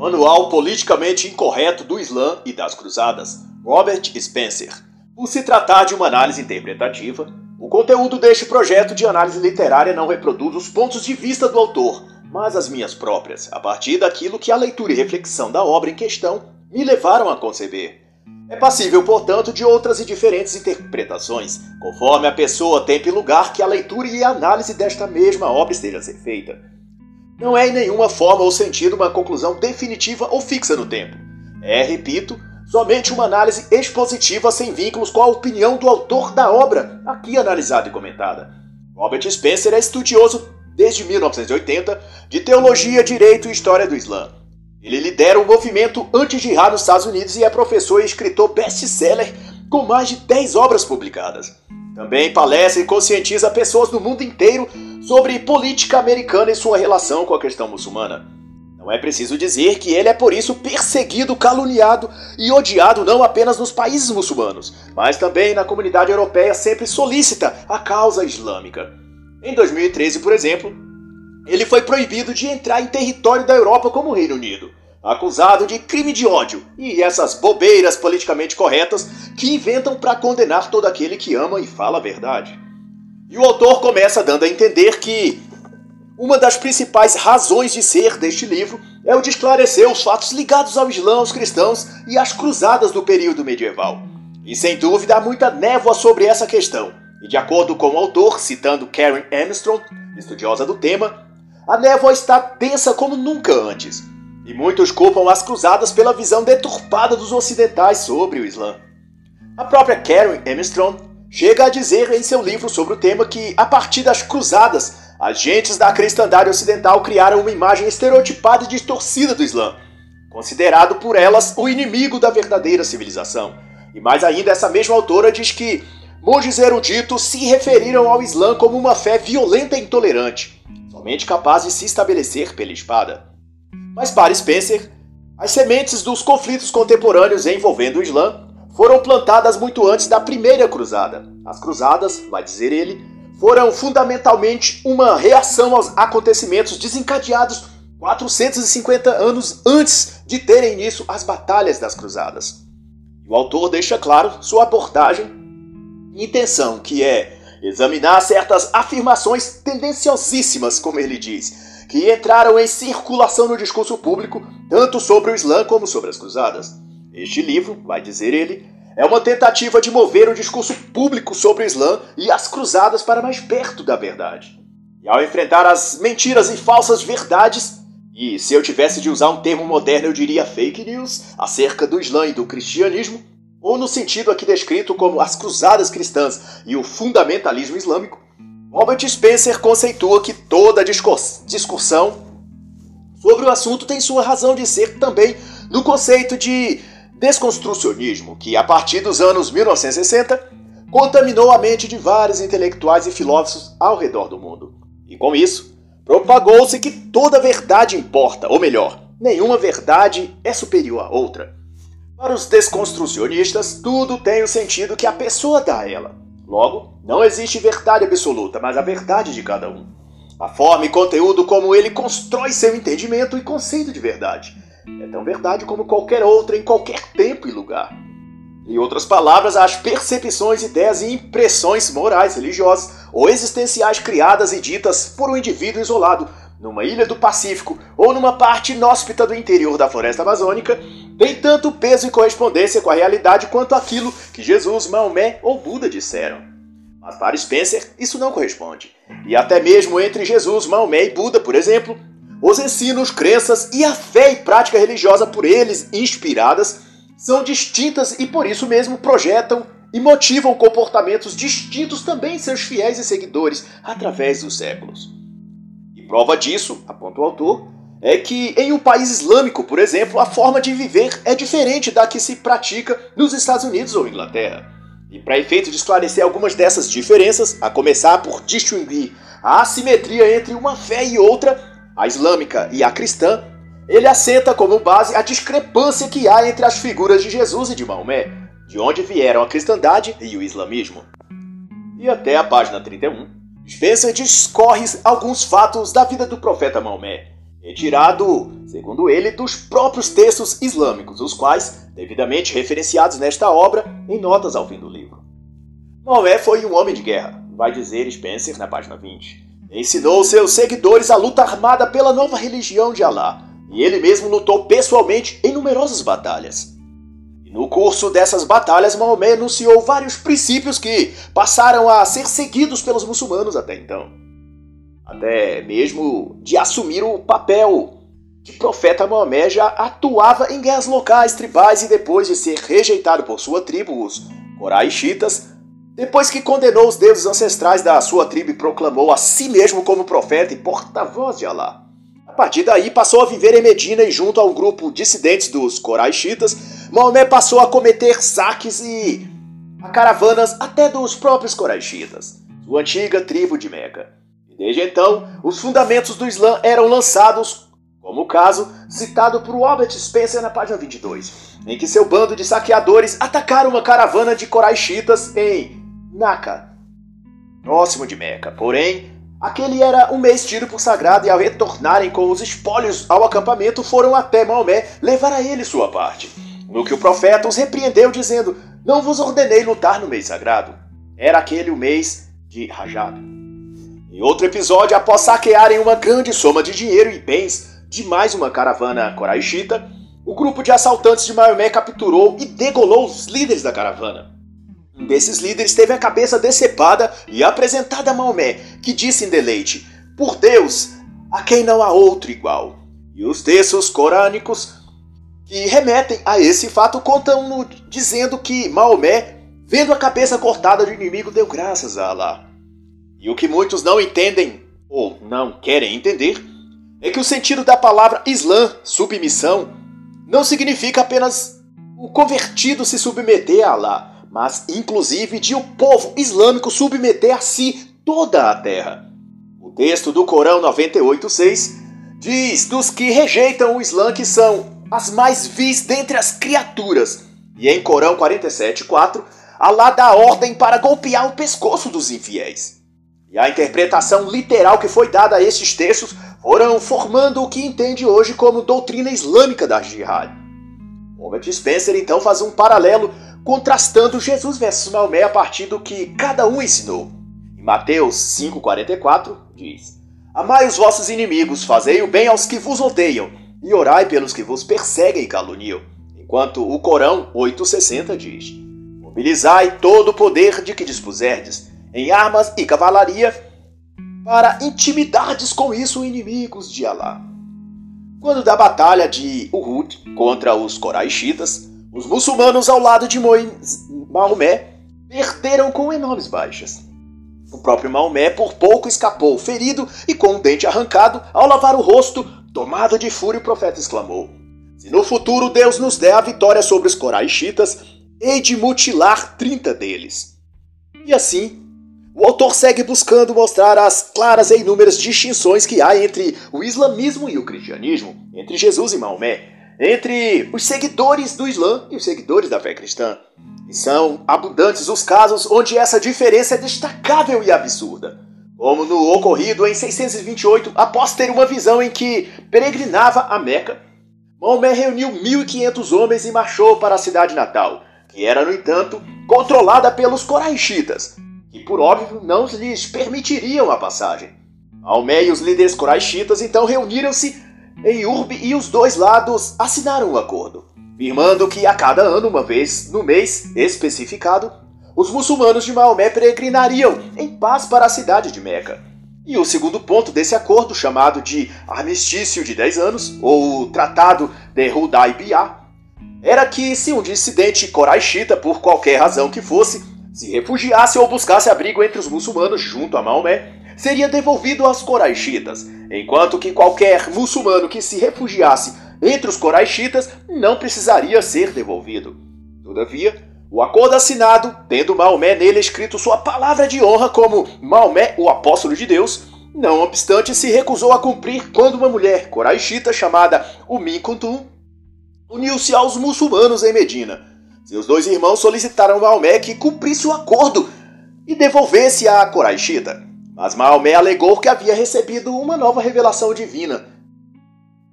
Manual Politicamente Incorreto do Islã e das Cruzadas, Robert Spencer. Por se tratar de uma análise interpretativa, o conteúdo deste projeto de análise literária não reproduz os pontos de vista do autor, mas as minhas próprias, a partir daquilo que a leitura e reflexão da obra em questão me levaram a conceber. É passível, portanto, de outras e diferentes interpretações, conforme a pessoa, tempo e lugar que a leitura e a análise desta mesma obra esteja a ser feita. Não é em nenhuma forma ou sentido uma conclusão definitiva ou fixa no tempo. É, repito, somente uma análise expositiva sem vínculos com a opinião do autor da obra, aqui analisada e comentada. Robert Spencer é estudioso desde 1980 de teologia, direito e história do Islã. Ele lidera o movimento anti-jihad nos Estados Unidos e é professor e escritor best-seller com mais de 10 obras publicadas. Também palestra e conscientiza pessoas no mundo inteiro sobre política americana e sua relação com a questão muçulmana. Não é preciso dizer que ele é por isso perseguido, caluniado e odiado não apenas nos países muçulmanos, mas também na comunidade europeia sempre solícita à causa islâmica. Em 2013, por exemplo, ele foi proibido de entrar em território da Europa como Reino Unido, acusado de crime de ódio e essas bobeiras politicamente corretas que inventam para condenar todo aquele que ama e fala a verdade. E o autor começa dando a entender que uma das principais razões de ser deste livro é o de esclarecer os fatos ligados ao Islã, aos cristãos e às cruzadas do período medieval. E sem dúvida há muita névoa sobre essa questão. E de acordo com o autor, citando Karen Armstrong, estudiosa do tema, a névoa está densa como nunca antes. E muitos culpam as cruzadas pela visão deturpada dos ocidentais sobre o Islã. A própria Karen Armstrong chega a dizer em seu livro sobre o tema que, a partir das cruzadas, agentes da cristandade ocidental criaram uma imagem estereotipada e distorcida do Islã, considerado por elas o inimigo da verdadeira civilização. E mais ainda, essa mesma autora diz que monges eruditos se referiram ao Islã como uma fé violenta e intolerante, somente capaz de se estabelecer pela espada. Mas para Spencer, as sementes dos conflitos contemporâneos envolvendo o Islã foram plantadas muito antes da primeira cruzada. As cruzadas, vai dizer ele, foram fundamentalmente uma reação aos acontecimentos desencadeados 450 anos antes de terem início as batalhas das cruzadas. O autor deixa claro sua abordagem e intenção, que é examinar certas afirmações tendenciosíssimas, como ele diz, que entraram em circulação no discurso público, tanto sobre o Islã como sobre as cruzadas. Este livro, vai dizer ele, é uma tentativa de mover o discurso público sobre o Islã e as cruzadas para mais perto da verdade. E ao enfrentar as mentiras e falsas verdades, e se eu tivesse de usar um termo moderno eu diria fake news, acerca do Islã e do cristianismo, ou no sentido aqui descrito como as cruzadas cristãs e o fundamentalismo islâmico, Robert Spencer conceitua que toda discussão sobre o assunto tem sua razão de ser também no conceito de desconstrucionismo que, a partir dos anos 1960, contaminou a mente de vários intelectuais e filósofos ao redor do mundo. E com isso, propagou-se que toda verdade importa, ou melhor, nenhuma verdade é superior à outra. Para os desconstrucionistas, tudo tem o sentido que a pessoa dá a ela. Logo, não existe verdade absoluta, mas a verdade de cada um. A forma e conteúdo como ele constrói seu entendimento e conceito de verdade é tão verdade como qualquer outra em qualquer tempo e lugar. Em outras palavras, as percepções, ideias e impressões morais, religiosas ou existenciais criadas e ditas por um indivíduo isolado numa ilha do Pacífico ou numa parte inóspita do interior da floresta amazônica têm tanto peso e correspondência com a realidade quanto aquilo que Jesus, Maomé ou Buda disseram. Mas para Spencer, isso não corresponde. E até mesmo entre Jesus, Maomé e Buda, por exemplo, os ensinos, crenças e a fé e prática religiosa por eles inspiradas são distintas e por isso mesmo projetam e motivam comportamentos distintos também em seus fiéis e seguidores através dos séculos. E prova disso, aponta o autor, é que em um país islâmico, por exemplo, a forma de viver é diferente da que se pratica nos Estados Unidos ou Inglaterra. E para efeito de esclarecer algumas dessas diferenças, a começar por distinguir a assimetria entre uma fé e outra, a islâmica e a cristã, ele assenta como base a discrepância que há entre as figuras de Jesus e de Maomé, de onde vieram a cristandade e o islamismo. E até a página 31, Spencer discorre alguns fatos da vida do profeta Maomé, retirado, segundo ele, dos próprios textos islâmicos, os quais, devidamente referenciados nesta obra, em notas ao fim do livro. Maomé foi um homem de guerra, vai dizer Spencer na página 20. Ensinou seus seguidores a luta armada pela nova religião de Alá, e ele mesmo lutou pessoalmente em numerosas batalhas. No curso dessas batalhas, Maomé enunciou vários princípios que passaram a ser seguidos pelos muçulmanos até então até mesmo de assumir o papel de profeta Maomé já atuava em guerras locais, tribais e depois de ser rejeitado por sua tribo, os Coraixitas, depois que condenou os deuses ancestrais da sua tribo e proclamou a si mesmo como profeta e porta-voz de Alá. A partir daí passou a viver em Medina e junto a um grupo dissidentes dos Coraixitas, Maomé passou a cometer saques e caravanas até dos próprios Coraixitas, sua antiga tribo de Meca. Desde então, os fundamentos do Islã eram lançados, como o caso citado por Robert Spencer na página 22, em que seu bando de saqueadores atacaram uma caravana de coraixitas em Naka, próximo de Meca. Porém, aquele era um mês tido por sagrado e ao retornarem com os espólios ao acampamento foram até Maomé levar a ele sua parte. No que o profeta os repreendeu dizendo, não vos ordenei lutar no mês sagrado. Era aquele o mês de Rajab. Em outro episódio, após saquearem uma grande soma de dinheiro e bens de mais uma caravana coraixita, o grupo de assaltantes de Maomé capturou e degolou os líderes da caravana. Um desses líderes teve a cabeça decepada e apresentada a Maomé, que disse em deleite: Por Deus, a quem não há outro igual. E os textos corânicos que remetem a esse fato contam-no dizendo que Maomé, vendo a cabeça cortada do inimigo, deu graças a Allah. E o que muitos não entendem ou não querem entender é que o sentido da palavra Islã, submissão, não significa apenas o convertido se submeter a Allah, mas inclusive de o povo islâmico submeter a si toda a terra. O texto do Corão 98:6 diz dos que rejeitam o Islã que são as mais vis dentre as criaturas. E em Corão 47:4, Allah dá ordem para golpear o pescoço dos infiéis. E a interpretação literal que foi dada a esses textos foram formando o que entende hoje como doutrina islâmica da jihad. Robert Spencer então faz um paralelo contrastando Jesus versus Maomé a partir do que cada um ensinou. Em Mateus 5,44 diz: Amai os vossos inimigos, fazei o bem aos que vos odeiam, e orai pelos que vos perseguem e caluniam. Enquanto o Corão 8,60 diz: Mobilizai todo o poder de que dispuserdes, em armas e cavalaria, para intimidardes com isso inimigos de Alá. Quando da batalha de Uhud contra os Coraixitas, os muçulmanos ao lado de Maomé perderam com enormes baixas. O próprio Maomé por pouco escapou, ferido e com o um dente arrancado, ao lavar o rosto, tomado de fúria, o profeta exclamou: Se no futuro Deus nos der a vitória sobre os Coraixitas, hei de mutilar 30 deles. E assim, o autor segue buscando mostrar as claras e inúmeras distinções que há entre o islamismo e o cristianismo, entre Jesus e Maomé, entre os seguidores do Islã e os seguidores da fé cristã. E são abundantes os casos onde essa diferença é destacável e absurda, como no ocorrido em 628, após ter uma visão em que peregrinava a Meca. Maomé reuniu 1.500 homens e marchou para a cidade natal, que era, no entanto, controlada pelos Coraixitas, que por óbvio não lhes permitiriam a passagem. Maomé e os líderes coraixitas então reuniram-se em Urbe e os dois lados assinaram o um acordo, firmando que a cada ano, uma vez no mês especificado, os muçulmanos de Maomé peregrinariam em paz para a cidade de Meca. E o segundo ponto desse acordo, chamado de Armistício de 10 anos, ou Tratado de Hudaybiyah, era que se um dissidente coraixita, por qualquer razão que fosse, se refugiasse ou buscasse abrigo entre os muçulmanos junto a Maomé, seria devolvido aos coraixitas, enquanto que qualquer muçulmano que se refugiasse entre os coraixitas não precisaria ser devolvido. Todavia, o acordo assinado, tendo Maomé nele escrito sua palavra de honra como Maomé, o apóstolo de Deus, não obstante se recusou a cumprir quando uma mulher coraixita chamada Umin Kuntum uniu-se aos muçulmanos em Medina, seus dois irmãos solicitaram a Maomé que cumprisse o acordo e devolvesse a Coraixita. Mas Maomé alegou que havia recebido uma nova revelação divina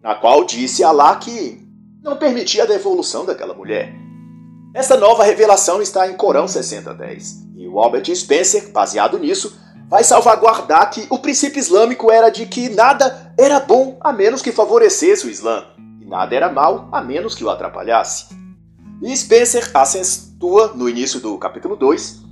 na qual disse Alá que não permitia a devolução daquela mulher. Esta nova revelação está em Corão 60.10, e o Albert Spencer, baseado nisso, vai salvaguardar que o princípio islâmico era de que nada era bom a menos que favorecesse o Islã, e nada era mal a menos que o atrapalhasse. E Spencer acentua no início do capítulo 2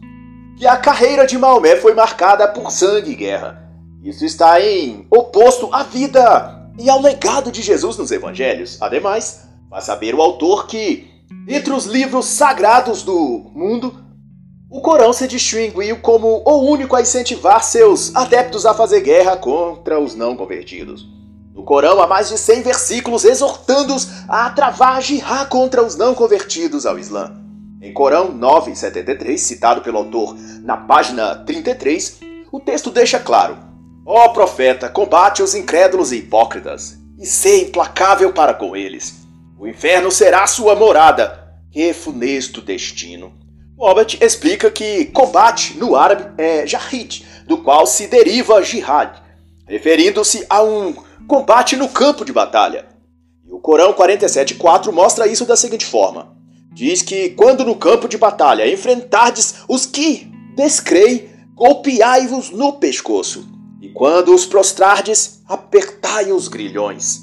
que a carreira de Maomé foi marcada por sangue e guerra. Isso está em oposto à vida e ao legado de Jesus nos evangelhos. Ademais, vai saber o autor que, entre os livros sagrados do mundo, o Corão se distinguiu como o único a incentivar seus adeptos a fazer guerra contra os não convertidos. No Corão há mais de 100 versículos exortando-os a travar jihad contra os não convertidos ao Islã. Em Corão 9:73, citado pelo autor na página 33, o texto deixa claro: Ó oh, profeta, combate os incrédulos e hipócritas, e sê implacável para com eles. O inferno será sua morada. Que funesto destino. Robert explica que combate no árabe é jahid, do qual se deriva jihad, referindo-se a um combate no campo de batalha. E o Corão 47.4 mostra isso da seguinte forma: Diz que quando no campo de batalha enfrentardes os que descreem, golpeai-vos no pescoço, e quando os prostrardes, apertai os grilhões.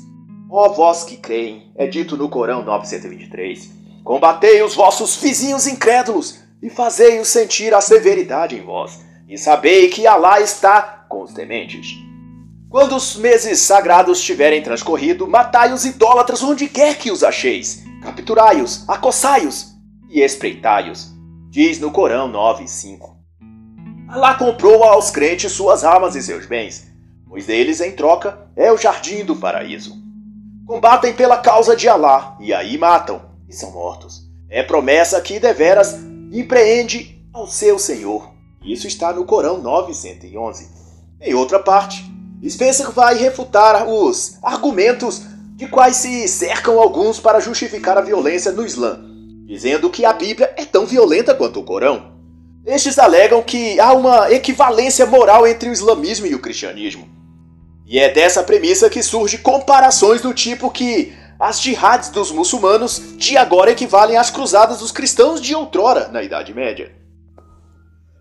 Ó vós que creem, é dito no Corão 923, combatei os vossos vizinhos incrédulos e fazei-os sentir a severidade em vós, e sabei que Alá está com os tementes. Quando os meses sagrados tiverem transcorrido, matai os idólatras onde quer que os acheis, capturai-os, acossai-os e espreitai-os. Diz no Corão 9:5. Alá comprou aos crentes suas almas e seus bens, pois deles em troca é o jardim do paraíso. Combatem pela causa de Alá e aí matam e são mortos. É promessa que deveras empreende ao seu Senhor. Isso está no Corão 911. Em outra parte, Spencer vai refutar os argumentos de quais se cercam alguns para justificar a violência no Islã, dizendo que a Bíblia é tão violenta quanto o Corão. Estes alegam que há uma equivalência moral entre o islamismo e o cristianismo. E é dessa premissa que surgem comparações do tipo que as jihads dos muçulmanos de agora equivalem às cruzadas dos cristãos de outrora, na Idade Média.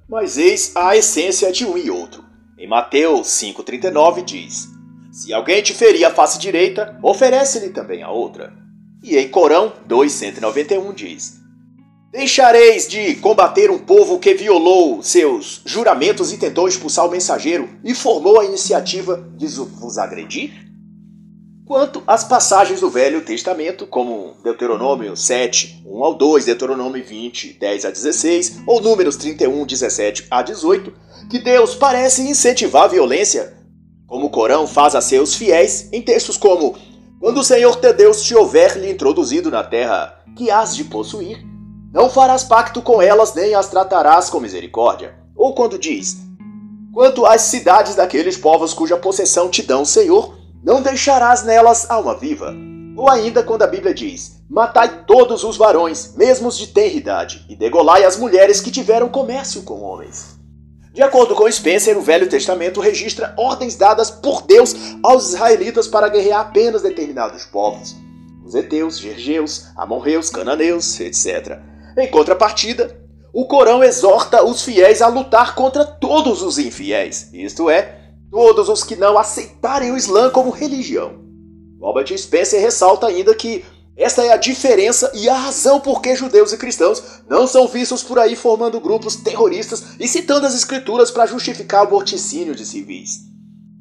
Mas eis a essência de um e outro. Em Mateus 5,39 diz: Se alguém te ferir a face direita, oferece-lhe também a outra. E em Corão 2,191 diz: Deixareis de combater um povo que violou seus juramentos e tentou expulsar o mensageiro e formou a iniciativa de vos agredir? Quanto às passagens do Velho Testamento, como Deuteronômio 7, 1 ao 2, Deuteronômio 20, 10 a 16, ou Números 31, 17 a 18, que Deus parece incentivar a violência, como o Corão faz a seus fiéis, em textos como Quando o Senhor teu Deus te houver lhe introduzido na terra que has de possuir, não farás pacto com elas nem as tratarás com misericórdia. Ou quando diz, Quanto às cidades daqueles povos cuja possessão te dão Senhor, não deixarás nelas alma viva. Ou ainda quando a Bíblia diz: Matai todos os varões, mesmo os de tenra idade, e degolai as mulheres que tiveram comércio com homens. De acordo com Spencer, o Velho Testamento registra ordens dadas por Deus aos israelitas para guerrear apenas determinados povos: os heteus, gergeus, amorreus, cananeus, etc. Em contrapartida, o Corão exorta os fiéis a lutar contra todos os infiéis, isto é, todos os que não aceitarem o Islã como religião. Robert Spencer ressalta ainda que esta é a diferença e a razão por que judeus e cristãos não são vistos por aí formando grupos terroristas e citando as escrituras para justificar o morticínio de civis.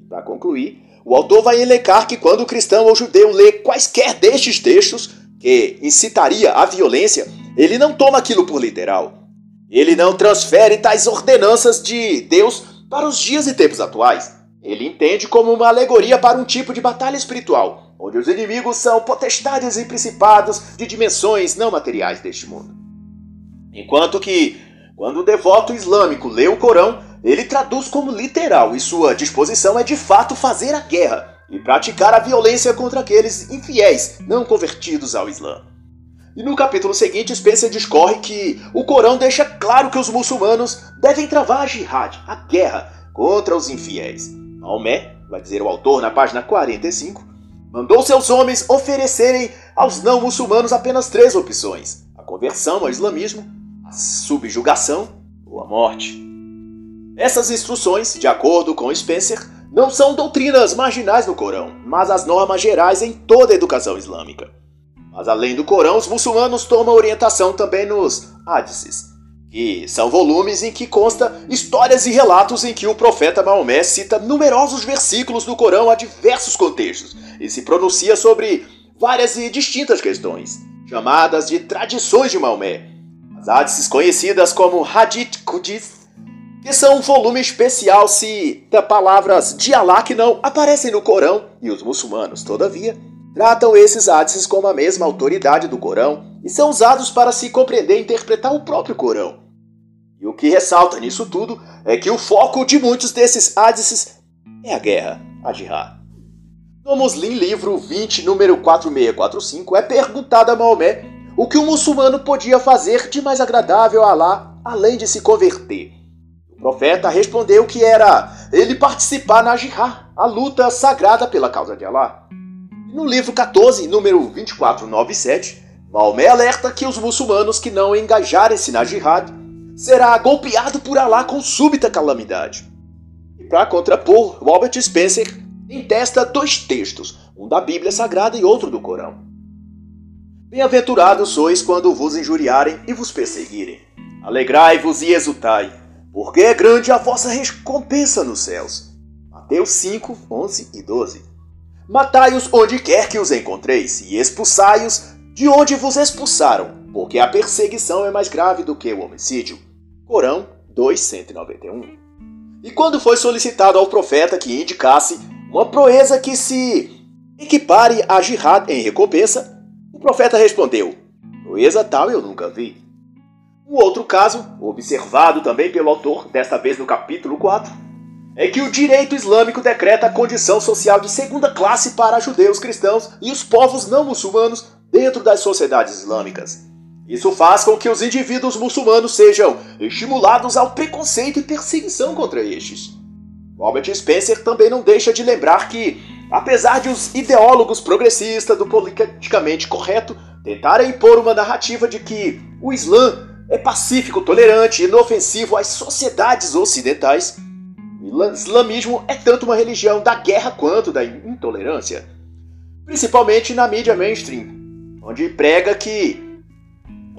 Para concluir, o autor vai elencar que quando o cristão ou judeu lê quaisquer destes textos que incitaria à violência, ele não toma aquilo por literal. Ele não transfere tais ordenanças de Deus para os dias e tempos atuais. Ele entende como uma alegoria para um tipo de batalha espiritual, onde os inimigos são potestades e principados de dimensões não materiais deste mundo. Enquanto que, quando o devoto islâmico lê o Corão, ele traduz como literal e sua disposição é de fato fazer a guerra e praticar a violência contra aqueles infiéis não convertidos ao Islã. E no capítulo seguinte, Spencer discorre que o Corão deixa claro que os muçulmanos devem travar a jihad, a guerra, contra os infiéis. Maomé, vai dizer o autor na página 45, mandou seus homens oferecerem aos não muçulmanos apenas três opções: a conversão ao islamismo, a subjugação ou a morte. Essas instruções, de acordo com Spencer, não são doutrinas marginais no Corão, mas as normas gerais em toda a educação islâmica. Mas além do Corão, os muçulmanos tomam orientação também nos Hadices, que são volumes em que consta histórias e relatos em que o profeta Maomé cita numerosos versículos do Corão a diversos contextos e se pronuncia sobre várias e distintas questões, chamadas de tradições de Maomé. As hadices conhecidas como Hadith Qudis, que são um volume especial se da palavras de Alá que não aparecem no Corão, e os muçulmanos, todavia, tratam esses hadices como a mesma autoridade do Corão e são usados para se compreender e interpretar o próprio Corão. E o que ressalta nisso tudo é que o foco de muitos desses hadices é a guerra, a jihad. No Muslim livro 20, número 4645, é perguntado a Maomé o que um muçulmano podia fazer de mais agradável a Alá além de se converter. O profeta respondeu que era ele participar na jihad, a luta sagrada pela causa de Alá. No livro 14, número 2497, Maomé alerta que os muçulmanos que não engajarem-se na jihad será golpeado por Alá com súbita calamidade. E para contrapor, Robert Spencer entesta dois textos, um da Bíblia Sagrada e outro do Corão. Bem-aventurados sois quando vos injuriarem e vos perseguirem. Alegrai-vos e exultai, porque é grande a vossa recompensa nos céus. Mateus 5, 11 e 12. Matai-os onde quer que os encontreis, e expulsai-os de onde vos expulsaram, porque a perseguição é mais grave do que o homicídio. Corão 291. E quando foi solicitado ao profeta que indicasse uma proeza que se equipare a jihad em recompensa, o profeta respondeu: Proeza tal eu nunca vi. Um outro caso, observado também pelo autor, desta vez no capítulo 4, é que o direito islâmico decreta a condição social de segunda classe para judeus cristãos e os povos não muçulmanos dentro das sociedades islâmicas. Isso faz com que os indivíduos muçulmanos sejam estimulados ao preconceito e perseguição contra estes. Robert Spencer também não deixa de lembrar que, apesar de os ideólogos progressistas do politicamente correto tentarem impor uma narrativa de que o Islã é pacífico, tolerante e inofensivo às sociedades ocidentais, o islamismo é tanto uma religião da guerra quanto da intolerância, principalmente na mídia mainstream, onde prega que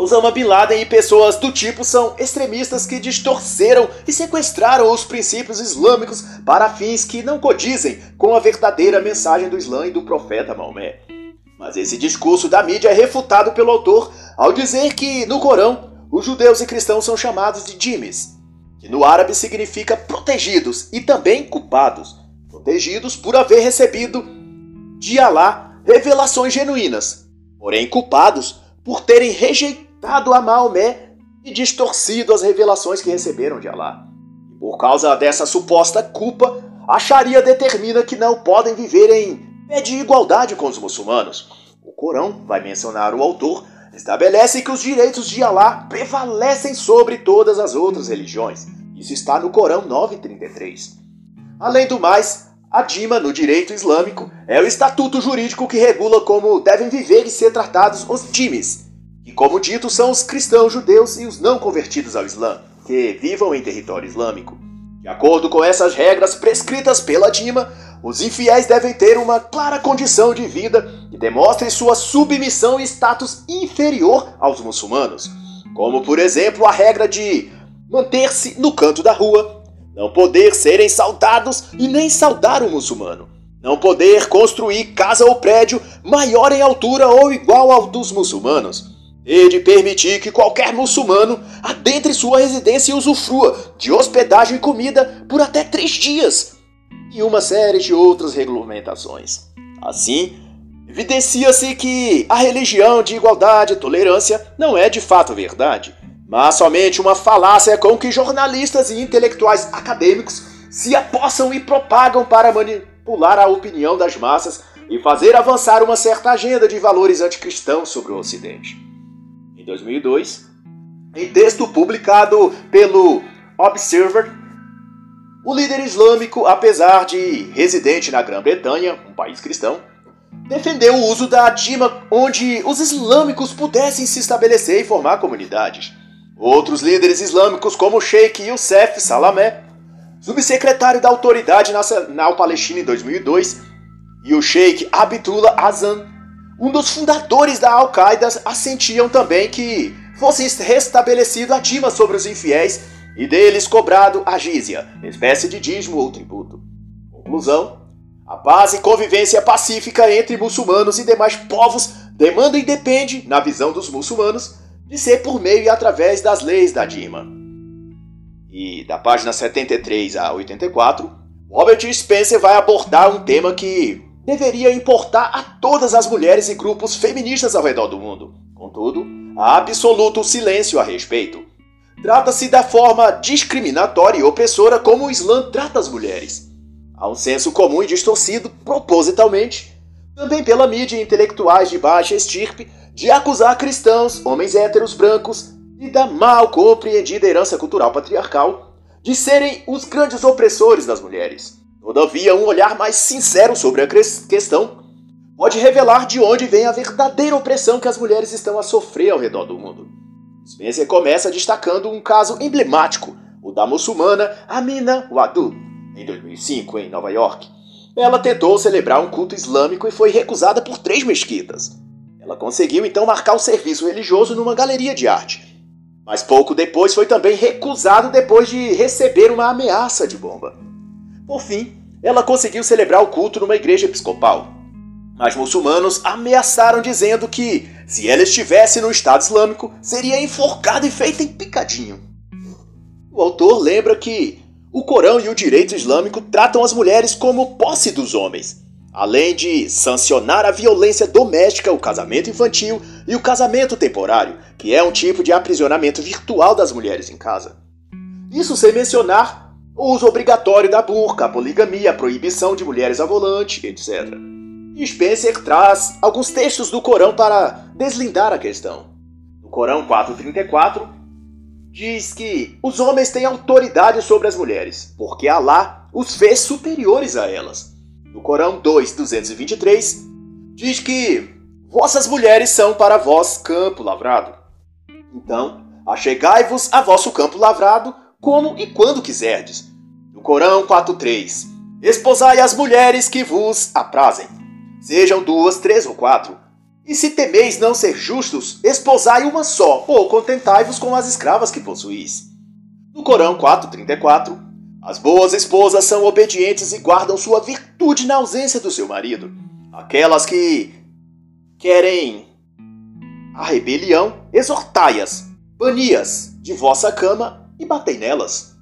Osama Bin Laden e pessoas do tipo são extremistas que distorceram e sequestraram os princípios islâmicos para fins que não codizem com a verdadeira mensagem do Islã e do profeta Maomé. Mas esse discurso da mídia é refutado pelo autor ao dizer que, no Corão, os judeus e cristãos são chamados de jimis, que no árabe significa protegidos e também culpados, protegidos por haver recebido de Alá revelações genuínas, porém culpados por terem rejeitado a Maomé e distorcido as revelações que receberam de Alá. Por causa dessa suposta culpa, a Sharia determina que não podem viver em pé de igualdade com os muçulmanos. O Corão, vai mencionar o autor, estabelece que os direitos de Alá prevalecem sobre todas as outras religiões. Isso está no Corão 9:33. Além do mais, a Dima, no direito islâmico, é o estatuto jurídico que regula como devem viver e ser tratados os Dimes, que, como dito, são os cristãos judeus e os não convertidos ao Islã, que vivam em território islâmico. De acordo com essas regras prescritas pela Dima, os infiéis devem ter uma clara condição de vida que demonstre sua submissão e status inferior aos muçulmanos, como, por exemplo, a regra de manter-se no canto da rua, não poder serem saudados e nem saudar o muçulmano. Não poder construir casa ou prédio maior em altura ou igual ao dos muçulmanos. E de permitir que qualquer muçulmano adentre sua residência e usufrua de hospedagem e comida por até três dias. E uma série de outras regulamentações. Assim, evidencia-se que a religião de igualdade e tolerância não é de fato verdade mas somente uma falácia com que jornalistas e intelectuais acadêmicos se apossam e propagam para manipular a opinião das massas e fazer avançar uma certa agenda de valores anticristãos sobre o Ocidente. Em 2002, em texto publicado pelo Observer, o líder islâmico, apesar de residente na Grã-Bretanha, um país cristão, defendeu o uso da Dima onde os islâmicos pudessem se estabelecer e formar comunidades. Outros líderes islâmicos, como o Sheikh Youssef Salamé, subsecretário da Autoridade Nacional Palestina em 2002, e o Sheikh Abdullah Azam, um dos fundadores da Al-Qaeda, assentiam também que fosse restabelecido a dima sobre os infiéis e deles cobrado a jizya, espécie de dízimo ou tributo. Conclusão: a paz e convivência pacífica entre muçulmanos e demais povos demanda e depende, na visão dos muçulmanos, de ser por meio e através das leis da Dima. E da página 73 a 84, Robert Spencer vai abordar um tema que deveria importar a todas as mulheres e grupos feministas ao redor do mundo. Contudo, há absoluto silêncio a respeito. Trata-se da forma discriminatória e opressora como o Islã trata as mulheres. Há um senso comum e distorcido, propositalmente, também pela mídia e intelectuais de baixa estirpe, de acusar cristãos, homens héteros brancos e da mal compreendida herança cultural patriarcal de serem os grandes opressores das mulheres. Todavia, um olhar mais sincero sobre a questão pode revelar de onde vem a verdadeira opressão que as mulheres estão a sofrer ao redor do mundo. Spencer começa destacando um caso emblemático, o da muçulmana Amina Wadu, em 2005, em Nova York. Ela tentou celebrar um culto islâmico e foi recusada por três mesquitas. Ela conseguiu então marcar o serviço religioso numa galeria de arte. Mas pouco depois foi também recusado depois de receber uma ameaça de bomba. Por fim, ela conseguiu celebrar o culto numa igreja episcopal. Mas muçulmanos ameaçaram dizendo que, se ela estivesse no Estado Islâmico, seria enforcada e feita em picadinho. O autor lembra que o Corão e o direito islâmico tratam as mulheres como posse dos homens, além de sancionar a violência doméstica, o casamento infantil e o casamento temporário, que é um tipo de aprisionamento virtual das mulheres em casa. Isso sem mencionar o uso obrigatório da burca, a poligamia, a proibição de mulheres ao volante, etc. E Spencer traz alguns textos do Corão para deslindar a questão. No Corão 4.34, diz que os homens têm autoridade sobre as mulheres, porque Alá os fez superiores a elas. No Corão 2.223, diz que vossas mulheres são para vós campo lavrado. Então, achegai-vos a vosso campo lavrado como e quando quiserdes. No Corão 4.3 Esposai as mulheres que vos aprazem, sejam duas, três ou quatro. E se temeis não ser justos, esposai uma só, ou contentai-vos com as escravas que possuís. No Corão 4.34 As boas esposas são obedientes e guardam sua virtude na ausência do seu marido. Aquelas que querem a rebelião, exortai-as, bani-as de vossa cama e batei nelas.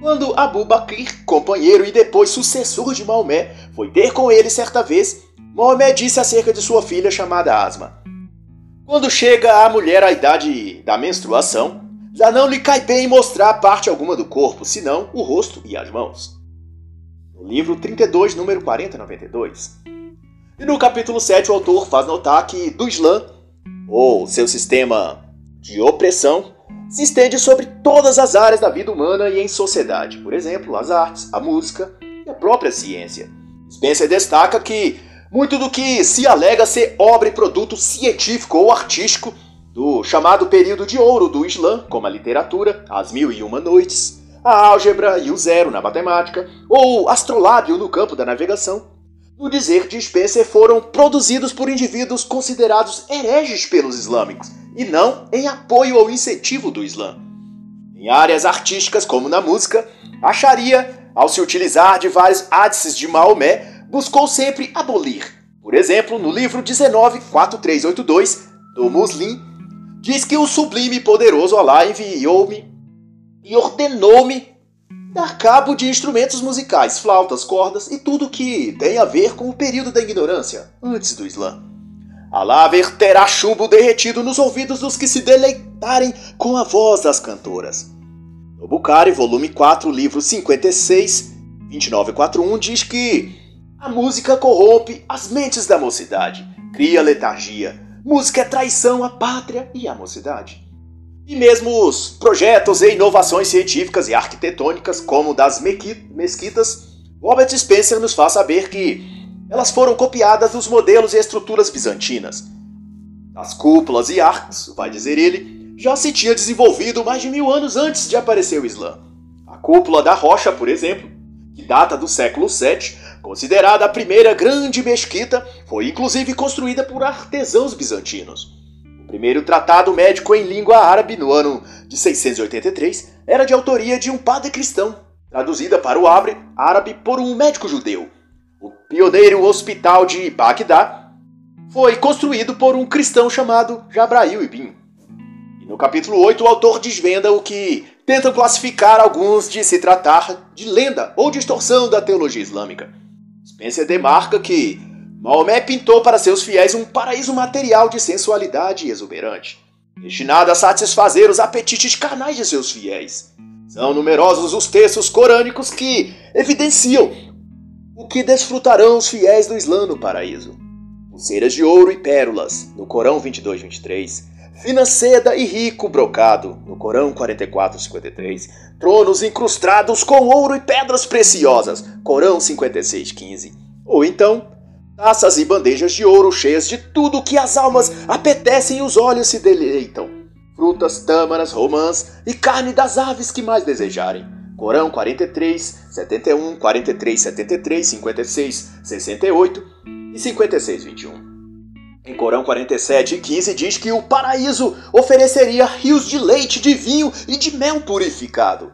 Quando Abu Bakr, companheiro e depois sucessor de Maomé, foi ter com ele certa vez, Maomé disse acerca de sua filha chamada Asma: Quando chega a mulher à idade da menstruação, já não lhe cai bem mostrar parte alguma do corpo, senão o rosto e as mãos. No livro 32, número 4092. E no capítulo 7, o autor faz notar que do Islã, ou seu sistema de opressão, se estende sobre todas as áreas da vida humana e em sociedade, por exemplo, as artes, a música e a própria ciência. Spencer destaca que muito do que se alega ser obra e produto científico ou artístico do chamado período de ouro do Islã, como a literatura, as mil e uma noites, a álgebra e o zero na matemática, ou astrolábio no campo da navegação, no dizer de Spencer foram produzidos por indivíduos considerados hereges pelos islâmicos, e não em apoio ou incentivo do Islã. Em áreas artísticas, como na música, a Sharia, ao se utilizar de vários hadices de Maomé, buscou sempre abolir. Por exemplo, no livro 194382 do Muslim, diz que o sublime e poderoso Alá enviou-me e ordenou-me dar cabo de instrumentos musicais, flautas, cordas e tudo que tem a ver com o período da ignorância, antes do Islã. Alá verterá chumbo derretido nos ouvidos dos que se deleitarem com a voz das cantoras. No Bukhari, volume 4, livro 56, 2941, diz que a música corrompe as mentes da mocidade, cria letargia. Música é traição à pátria e à mocidade. E mesmo os projetos e inovações científicas e arquitetônicas, como das mesquitas, Robert Spencer nos faz saber que elas foram copiadas dos modelos e estruturas bizantinas. As cúpulas e arcos, vai dizer ele, já se tinha desenvolvido mais de mil anos antes de aparecer o Islã. A cúpula da rocha, por exemplo, que data do século VII, considerada a primeira grande mesquita, foi inclusive construída por artesãos bizantinos. O primeiro tratado médico em língua árabe, no ano de 683, era de autoria de um padre cristão, traduzida para o árabe por um médico judeu. O pioneiro hospital de Bagdá foi construído por um cristão chamado Jabrail Ibn. E no capítulo 8 o autor desvenda o que tentam classificar alguns de se tratar de lenda ou distorção da teologia islâmica. Spencer demarca que Maomé pintou para seus fiéis um paraíso material de sensualidade exuberante, destinado a satisfazer os apetites carnais de seus fiéis. São numerosos os textos corânicos que evidenciam o que desfrutarão os fiéis do Islã no paraíso. Pulseiras de ouro e pérolas, no Corão 22, 23. Fina seda e rico brocado, no Corão 44, 53. Tronos incrustados com ouro e pedras preciosas, Corão 56, 15. Ou então, taças e bandejas de ouro cheias de tudo que as almas apetecem e os olhos se deleitam. Frutas, tâmaras, romãs e carne das aves que mais desejarem Corão 43, 71, 43, 73, 56, 68 e 56, 21. Em Corão 47, 15 diz que o paraíso ofereceria rios de leite, de vinho e de mel purificado.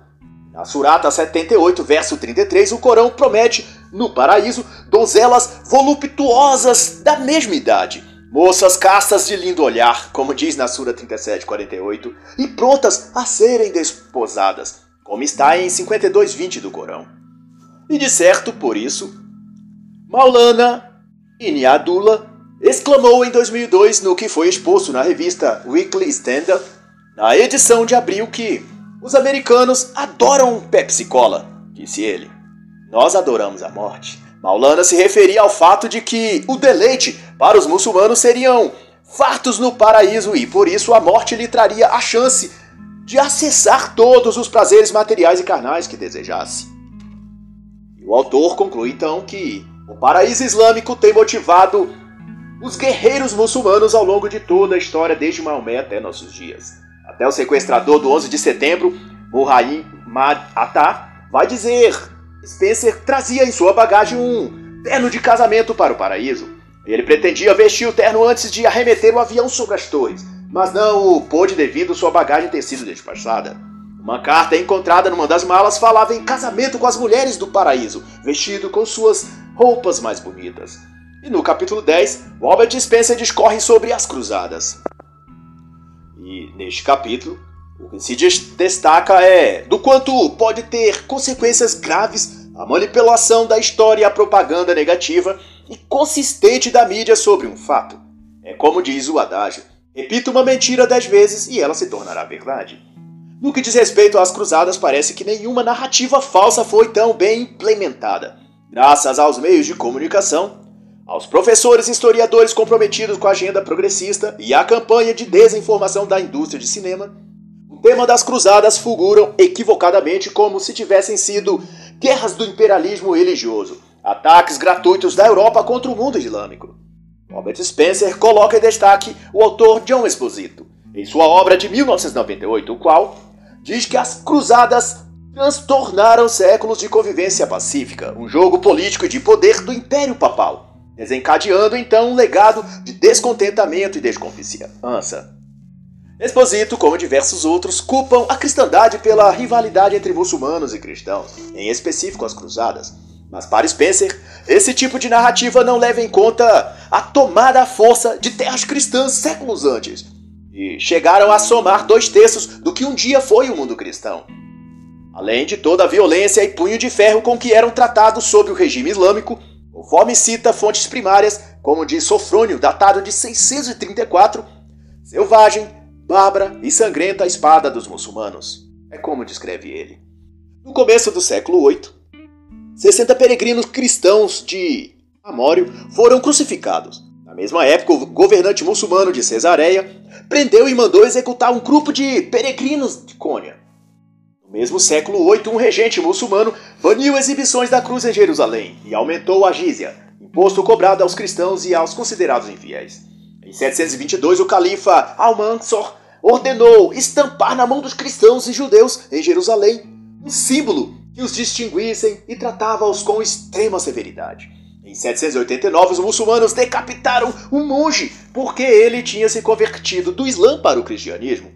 Na Surata 78, verso 33, o Corão promete, no paraíso, donzelas voluptuosas da mesma idade, moças castas de lindo olhar, como diz na Sura 37, 48, e prontas a serem desposadas como está em 52:20 do Corão. E de certo, por isso, Maulana Iniadullah exclamou em 2002 no que foi exposto na revista Weekly Standard, na edição de abril, que os americanos adoram Pepsi Cola, disse ele. Nós adoramos a morte. Maulana se referia ao fato de que o deleite para os muçulmanos seriam fartos no paraíso e por isso a morte lhe traria a chance de acessar todos os prazeres materiais e carnais que desejasse. O autor conclui então que o paraíso islâmico tem motivado os guerreiros muçulmanos ao longo de toda a história, desde Maomé até nossos dias. Até o sequestrador do 11 de setembro, Murraim Mad vai dizer: Spencer trazia em sua bagagem um terno de casamento para o paraíso. Ele pretendia vestir o terno antes de arremeter o avião sobre as torres mas não o pôde devido sua bagagem ter sido despachada. Uma carta encontrada numa das malas falava em casamento com as mulheres do paraíso, vestido com suas roupas mais bonitas. E no capítulo 10, Robert Spencer discorre sobre as cruzadas. E neste capítulo, o que se destaca é do quanto pode ter consequências graves a manipulação da história e a propaganda negativa e consistente da mídia sobre um fato. É como diz o adágio: Repita uma mentira dez vezes e ela se tornará verdade. No que diz respeito às cruzadas, parece que nenhuma narrativa falsa foi tão bem implementada. Graças aos meios de comunicação, aos professores e historiadores comprometidos com a agenda progressista e à campanha de desinformação da indústria de cinema, o tema das cruzadas fulguram equivocadamente como se tivessem sido guerras do imperialismo religioso, ataques gratuitos da Europa contra o mundo islâmico. Robert Spencer coloca em destaque o autor John Esposito, em sua obra de 1998, o qual diz que as cruzadas transtornaram séculos de convivência pacífica, um jogo político e de poder do Império Papal, desencadeando então um legado de descontentamento e desconfiança. Esposito, como diversos outros, culpam a cristandade pela rivalidade entre muçulmanos e cristãos, em específico as cruzadas, mas para Spencer, esse tipo de narrativa não leva em conta a tomada à força de terras cristãs séculos antes, e chegaram a somar dois terços do que um dia foi o mundo cristão. Além de toda a violência e punho de ferro com que eram tratados sob o regime islâmico, conforme cita fontes primárias, como diz Sofrônio, datado de 634, selvagem, bárbara e sangrenta a espada dos muçulmanos. É como descreve ele. No começo do século VIII, 60 peregrinos cristãos de Amório foram crucificados. Na mesma época, o governante muçulmano de Cesareia prendeu e mandou executar um grupo de peregrinos de Cônia. No mesmo século VIII, um regente muçulmano baniu exibições da cruz em Jerusalém e aumentou a gízia, imposto cobrado aos cristãos e aos considerados infiéis. Em 722, o califa Al-Mansur ordenou estampar na mão dos cristãos e judeus em Jerusalém um símbolo que os distinguissem e tratava-os com extrema severidade. Em 789, os muçulmanos decapitaram um monge porque ele tinha se convertido do Islã para o cristianismo.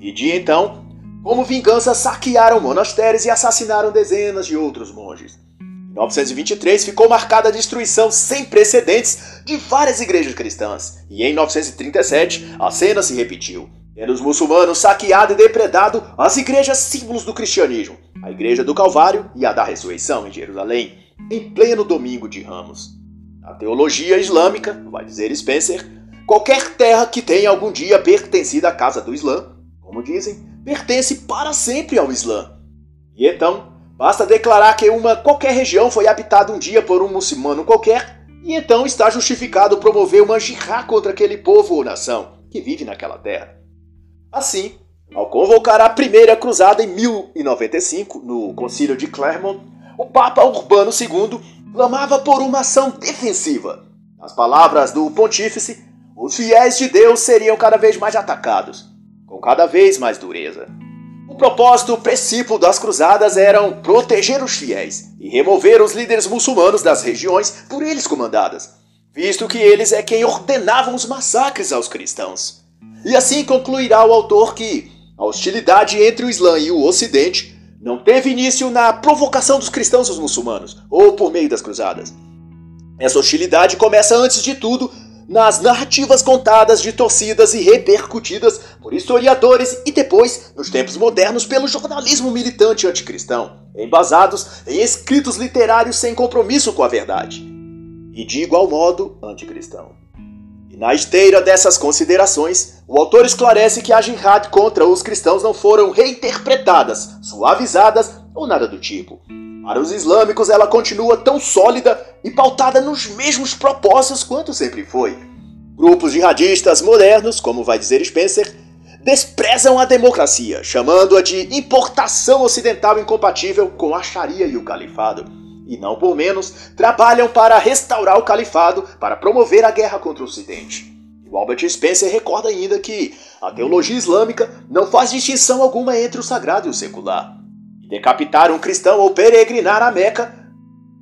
E de então, como vingança, saquearam monastérios e assassinaram dezenas de outros monges. Em 923 ficou marcada a destruição sem precedentes de várias igrejas cristãs, e em 937 a cena se repetiu, tendo os muçulmanos saqueado e depredado as igrejas símbolos do cristianismo, a igreja do Calvário e a da ressurreição em Jerusalém, em pleno domingo de Ramos. Na teologia islâmica, vai dizer Spencer, qualquer terra que tenha algum dia pertencido à casa do Islã, como dizem, pertence para sempre ao Islã. E então, basta declarar que uma qualquer região foi habitada um dia por um muçulmano qualquer, e então está justificado promover uma jihá contra aquele povo ou nação que vive naquela terra. Assim, ao convocar a primeira cruzada em 1095, no concílio de Clermont, o Papa Urbano II clamava por uma ação defensiva. Nas palavras do pontífice, os fiéis de Deus seriam cada vez mais atacados, com cada vez mais dureza. O propósito principal das cruzadas era proteger os fiéis e remover os líderes muçulmanos das regiões por eles comandadas, visto que eles é quem ordenavam os massacres aos cristãos. E assim concluirá o autor que a hostilidade entre o Islã e o Ocidente não teve início na provocação dos cristãos aos muçulmanos, ou por meio das cruzadas. Essa hostilidade começa antes de tudo nas narrativas contadas, distorcidas e repercutidas por historiadores e depois, nos tempos modernos, pelo jornalismo militante anticristão, embasados em escritos literários sem compromisso com a verdade, e de igual modo anticristão. E na esteira dessas considerações, o autor esclarece que a jihad contra os cristãos não foram reinterpretadas, suavizadas ou nada do tipo. Para os islâmicos, ela continua tão sólida e pautada nos mesmos propósitos quanto sempre foi. Grupos jihadistas modernos, como vai dizer Spencer, desprezam a democracia, chamando-a de importação ocidental incompatível com a Sharia e o califado e não por menos, trabalham para restaurar o califado, para promover a guerra contra o Ocidente. O Albert Spencer recorda ainda que a teologia islâmica não faz distinção alguma entre o sagrado e o secular. Decapitar um cristão ou peregrinar a Meca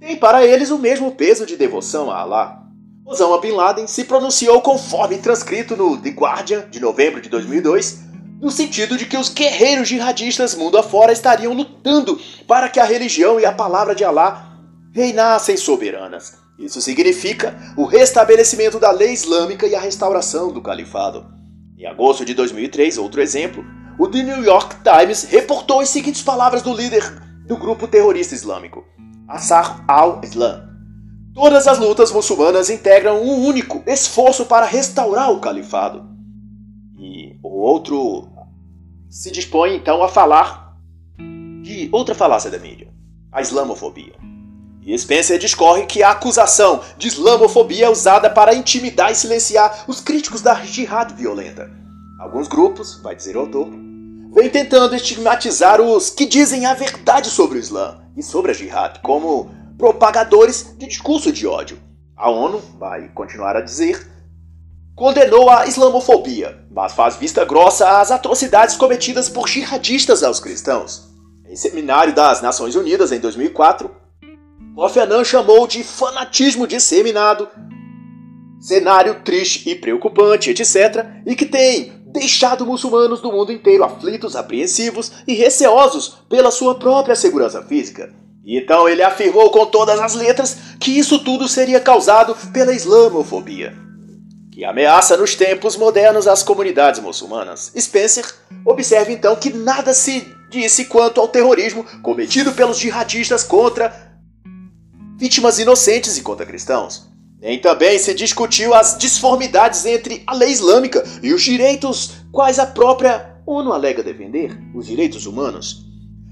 tem para eles o mesmo peso de devoção a Allah. Osama Bin Laden se pronunciou conforme transcrito no The Guardian de novembro de 2002 no sentido de que os guerreiros jihadistas mundo afora estariam lutando para que a religião e a palavra de Allah reinassem soberanas. Isso significa o restabelecimento da lei islâmica e a restauração do califado. Em agosto de 2003, outro exemplo, o The New York Times reportou as seguintes palavras do líder do grupo terrorista islâmico, Assar al-Islam. Todas as lutas muçulmanas integram um único esforço para restaurar o califado. E o outro se dispõe então a falar de outra falácia da mídia, a islamofobia. E Spencer discorre que a acusação de islamofobia é usada para intimidar e silenciar os críticos da jihad violenta. Alguns grupos, vai dizer o autor, vêm tentando estigmatizar os que dizem a verdade sobre o Islã e sobre a jihad como propagadores de discurso de ódio. A ONU, vai continuar a dizer, condenou a islamofobia, mas faz vista grossa às atrocidades cometidas por jihadistas aos cristãos. Em seminário das Nações Unidas em 2004, Kofi Annan chamou de fanatismo disseminado, cenário triste e preocupante, etc., e que tem deixado muçulmanos do mundo inteiro aflitos, apreensivos e receosos pela sua própria segurança física. E então ele afirmou com todas as letras que isso tudo seria causado pela islamofobia, que ameaça nos tempos modernos as comunidades muçulmanas. Spencer observa então que nada se disse quanto ao terrorismo cometido pelos jihadistas contra vítimas inocentes e cristãos. Nem também se discutiu as disformidades entre a lei islâmica e os direitos quais a própria ONU alega defender, os direitos humanos.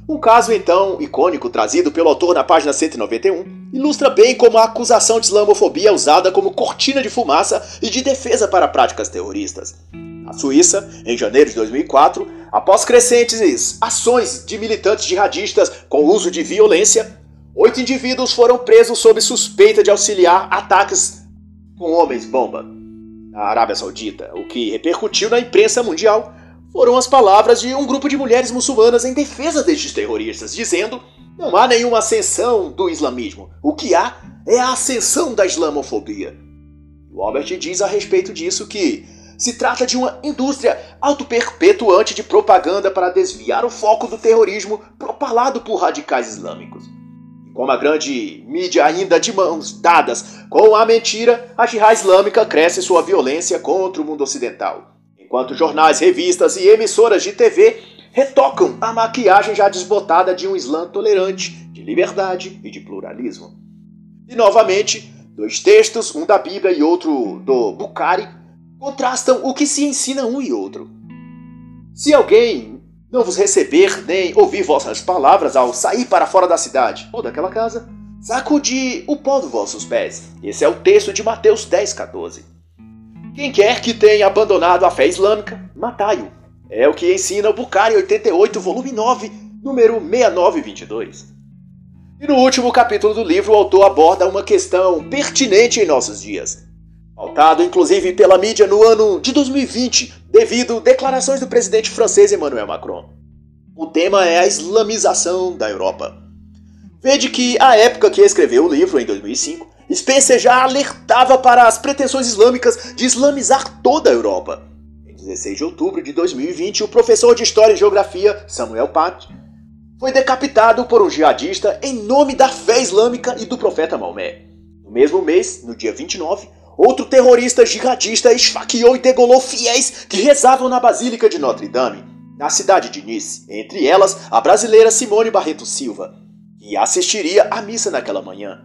Um caso então icônico trazido pelo autor na página 191 ilustra bem como a acusação de islamofobia é usada como cortina de fumaça e de defesa para práticas terroristas. Na Suíça, em janeiro de 2004, após crescentes ações de militantes jihadistas com uso de violência, oito indivíduos foram presos sob suspeita de auxiliar ataques com homens-bomba na Arábia Saudita, o que repercutiu na imprensa mundial. Foram as palavras de um grupo de mulheres muçulmanas em defesa destes terroristas, dizendo: não há nenhuma ascensão do islamismo. O que há é a ascensão da islamofobia. Robert diz a respeito disso que se trata de uma indústria autoperpetuante de propaganda para desviar o foco do terrorismo propalado por radicais islâmicos. Como a grande mídia ainda de mãos dadas com a mentira, a jihad islâmica cresce sua violência contra o mundo ocidental. Enquanto jornais, revistas e emissoras de TV retocam a maquiagem já desbotada de um Islã tolerante, de liberdade e de pluralismo. E novamente, dois textos, um da Bíblia e outro do Bukhari, contrastam o que se ensina um e outro. Se alguém não vos receber nem ouvir vossas palavras ao sair para fora da cidade ou daquela casa, sacudi o pó dos vossos pés. Esse é o texto de Mateus 10, 14. Quem quer que tenha abandonado a fé islâmica, matai-o. É o que ensina o Bukhari 88, volume 9, número 6922. E no último capítulo do livro, o autor aborda uma questão pertinente em nossos dias. Pautado inclusive pela mídia no ano de 2020, devido declarações do presidente francês Emmanuel Macron. O tema é a islamização da Europa. Vede que, à época que escreveu o livro, em 2005, Spencer já alertava para as pretensões islâmicas de islamizar toda a Europa. 16 de outubro de 2020, o professor de História e Geografia, Samuel Pat, foi decapitado por um jihadista em nome da fé islâmica e do profeta Maomé. No mesmo mês, no dia 29, outro terrorista jihadista esfaqueou e degolou fiéis que rezavam na Basílica de Notre Dame, na cidade de Nice, entre elas a brasileira Simone Barreto Silva, que assistiria à missa naquela manhã.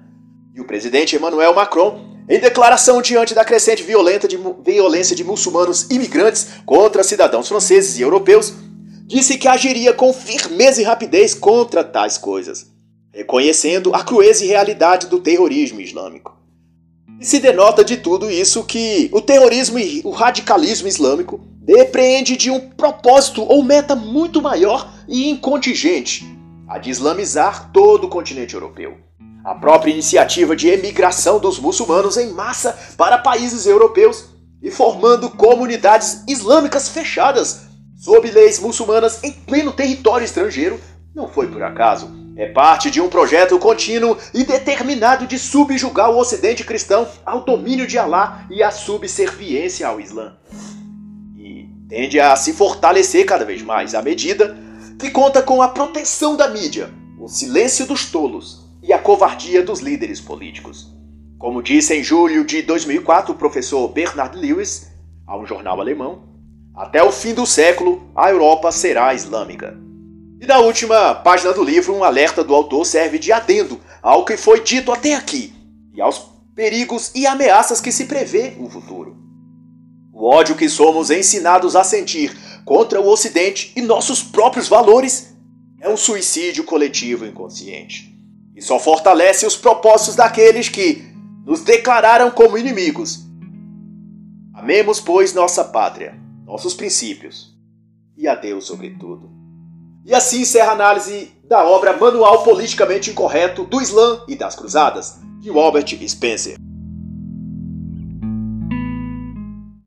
E o presidente Emmanuel Macron em declaração diante da crescente de, violência de muçulmanos imigrantes contra cidadãos franceses e europeus, disse que agiria com firmeza e rapidez contra tais coisas, reconhecendo a crueza e realidade do terrorismo islâmico. E se denota de tudo isso que o terrorismo e o radicalismo islâmico depreende de um propósito ou meta muito maior e incontingente, a de islamizar todo o continente europeu. A própria iniciativa de emigração dos muçulmanos em massa para países europeus e formando comunidades islâmicas fechadas sob leis muçulmanas em pleno território estrangeiro não foi por acaso. É parte de um projeto contínuo e determinado de subjugar o ocidente cristão ao domínio de Alá e à subserviência ao Islã. E tende a se fortalecer cada vez mais à medida que conta com a proteção da mídia, o silêncio dos tolos e a covardia dos líderes políticos. Como disse em julho de 2004 o professor Bernard Lewis, a um jornal alemão, até o fim do século a Europa será islâmica. E na última página do livro, um alerta do autor serve de adendo ao que foi dito até aqui e aos perigos e ameaças que se prevê no futuro. O ódio que somos ensinados a sentir contra o Ocidente e nossos próprios valores é um suicídio coletivo inconsciente e só fortalece os propósitos daqueles que nos declararam como inimigos. Amemos, pois, nossa pátria, nossos princípios e a Deus sobretudo. E assim encerra a análise da obra Manual Politicamente Incorreto do Islã e das Cruzadas, de Robert Spencer.